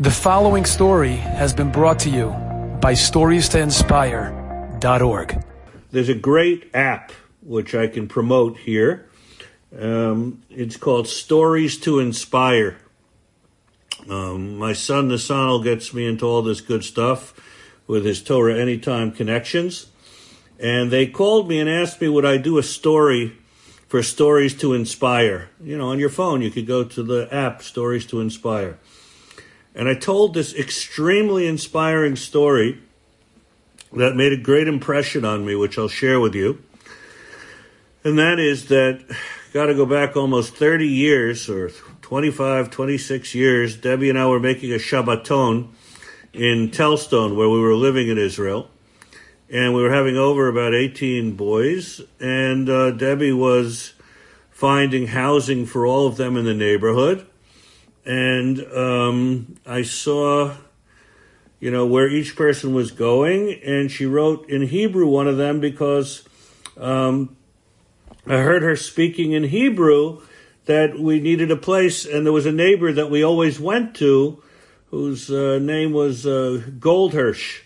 The following story has been brought to you by StoriesToInspire.org. There's a great app which I can promote here. Um, it's called Stories to Inspire. Um, my son Nasanel gets me into all this good stuff with his Torah Anytime connections. And they called me and asked me would I do a story for Stories to Inspire. You know, on your phone, you could go to the app Stories to Inspire. And I told this extremely inspiring story that made a great impression on me, which I'll share with you. And that is that, got to go back almost 30 years or 25, 26 years. Debbie and I were making a Shabbaton in Telstone, where we were living in Israel. And we were having over about 18 boys. And uh, Debbie was finding housing for all of them in the neighborhood and um, I saw, you know, where each person was going, and she wrote in Hebrew one of them because um, I heard her speaking in Hebrew that we needed a place, and there was a neighbor that we always went to, whose uh, name was uh, Goldhirsch.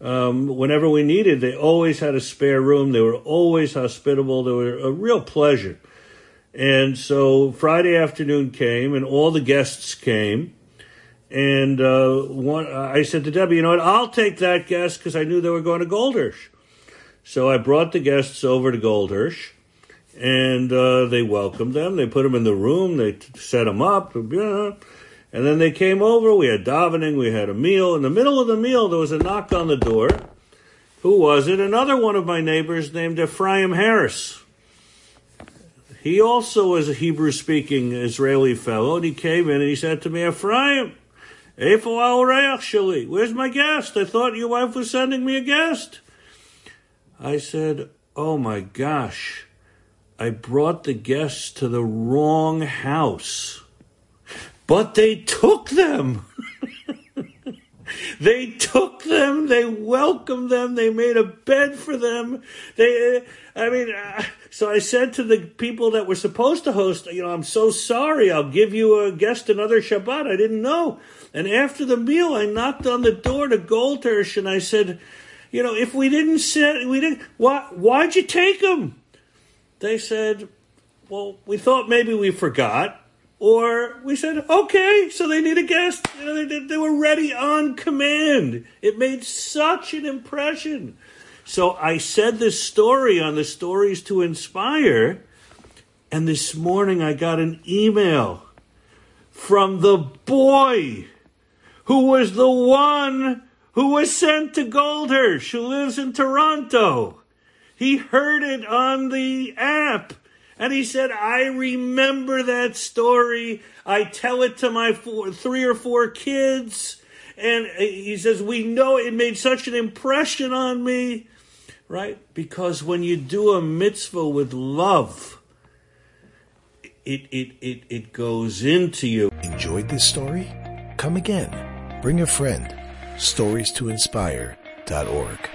Um, whenever we needed, they always had a spare room. They were always hospitable. They were a real pleasure. And so Friday afternoon came, and all the guests came. And uh, one, I said to Debbie, you know what? I'll take that guest because I knew they were going to Goldhirsch. So I brought the guests over to Goldhirsch, and uh, they welcomed them. They put them in the room. They t- set them up. And then they came over. We had davening. We had a meal. In the middle of the meal, there was a knock on the door. Who was it? Another one of my neighbors named Ephraim Harris. He also was a Hebrew speaking Israeli fellow, and he came in and he said to me, Ephraim, actually, where's my guest? I thought your wife was sending me a guest. I said, Oh my gosh, I brought the guests to the wrong house. But they took them. They took them, they welcomed them, they made a bed for them. They, I mean, uh, so I said to the people that were supposed to host, you know, I'm so sorry, I'll give you a guest another Shabbat. I didn't know. And after the meal, I knocked on the door to Goldhirsch and I said, you know, if we didn't set, we didn't, why, why'd you take them? They said, well, we thought maybe we forgot. Or we said, okay, so they need a guest. You know, they, they were ready on command. It made such an impression. So I said this story on the Stories to Inspire, and this morning I got an email from the boy who was the one who was sent to Goldhirsch, who lives in Toronto. He heard it on the app and he said, I remember that story. I tell it to my four, three or four kids. And he says, We know it made such an impression on me, right? Because when you do a mitzvah with love, it, it, it, it goes into you. Enjoyed this story? Come again. Bring a friend. Stories to inspire.org.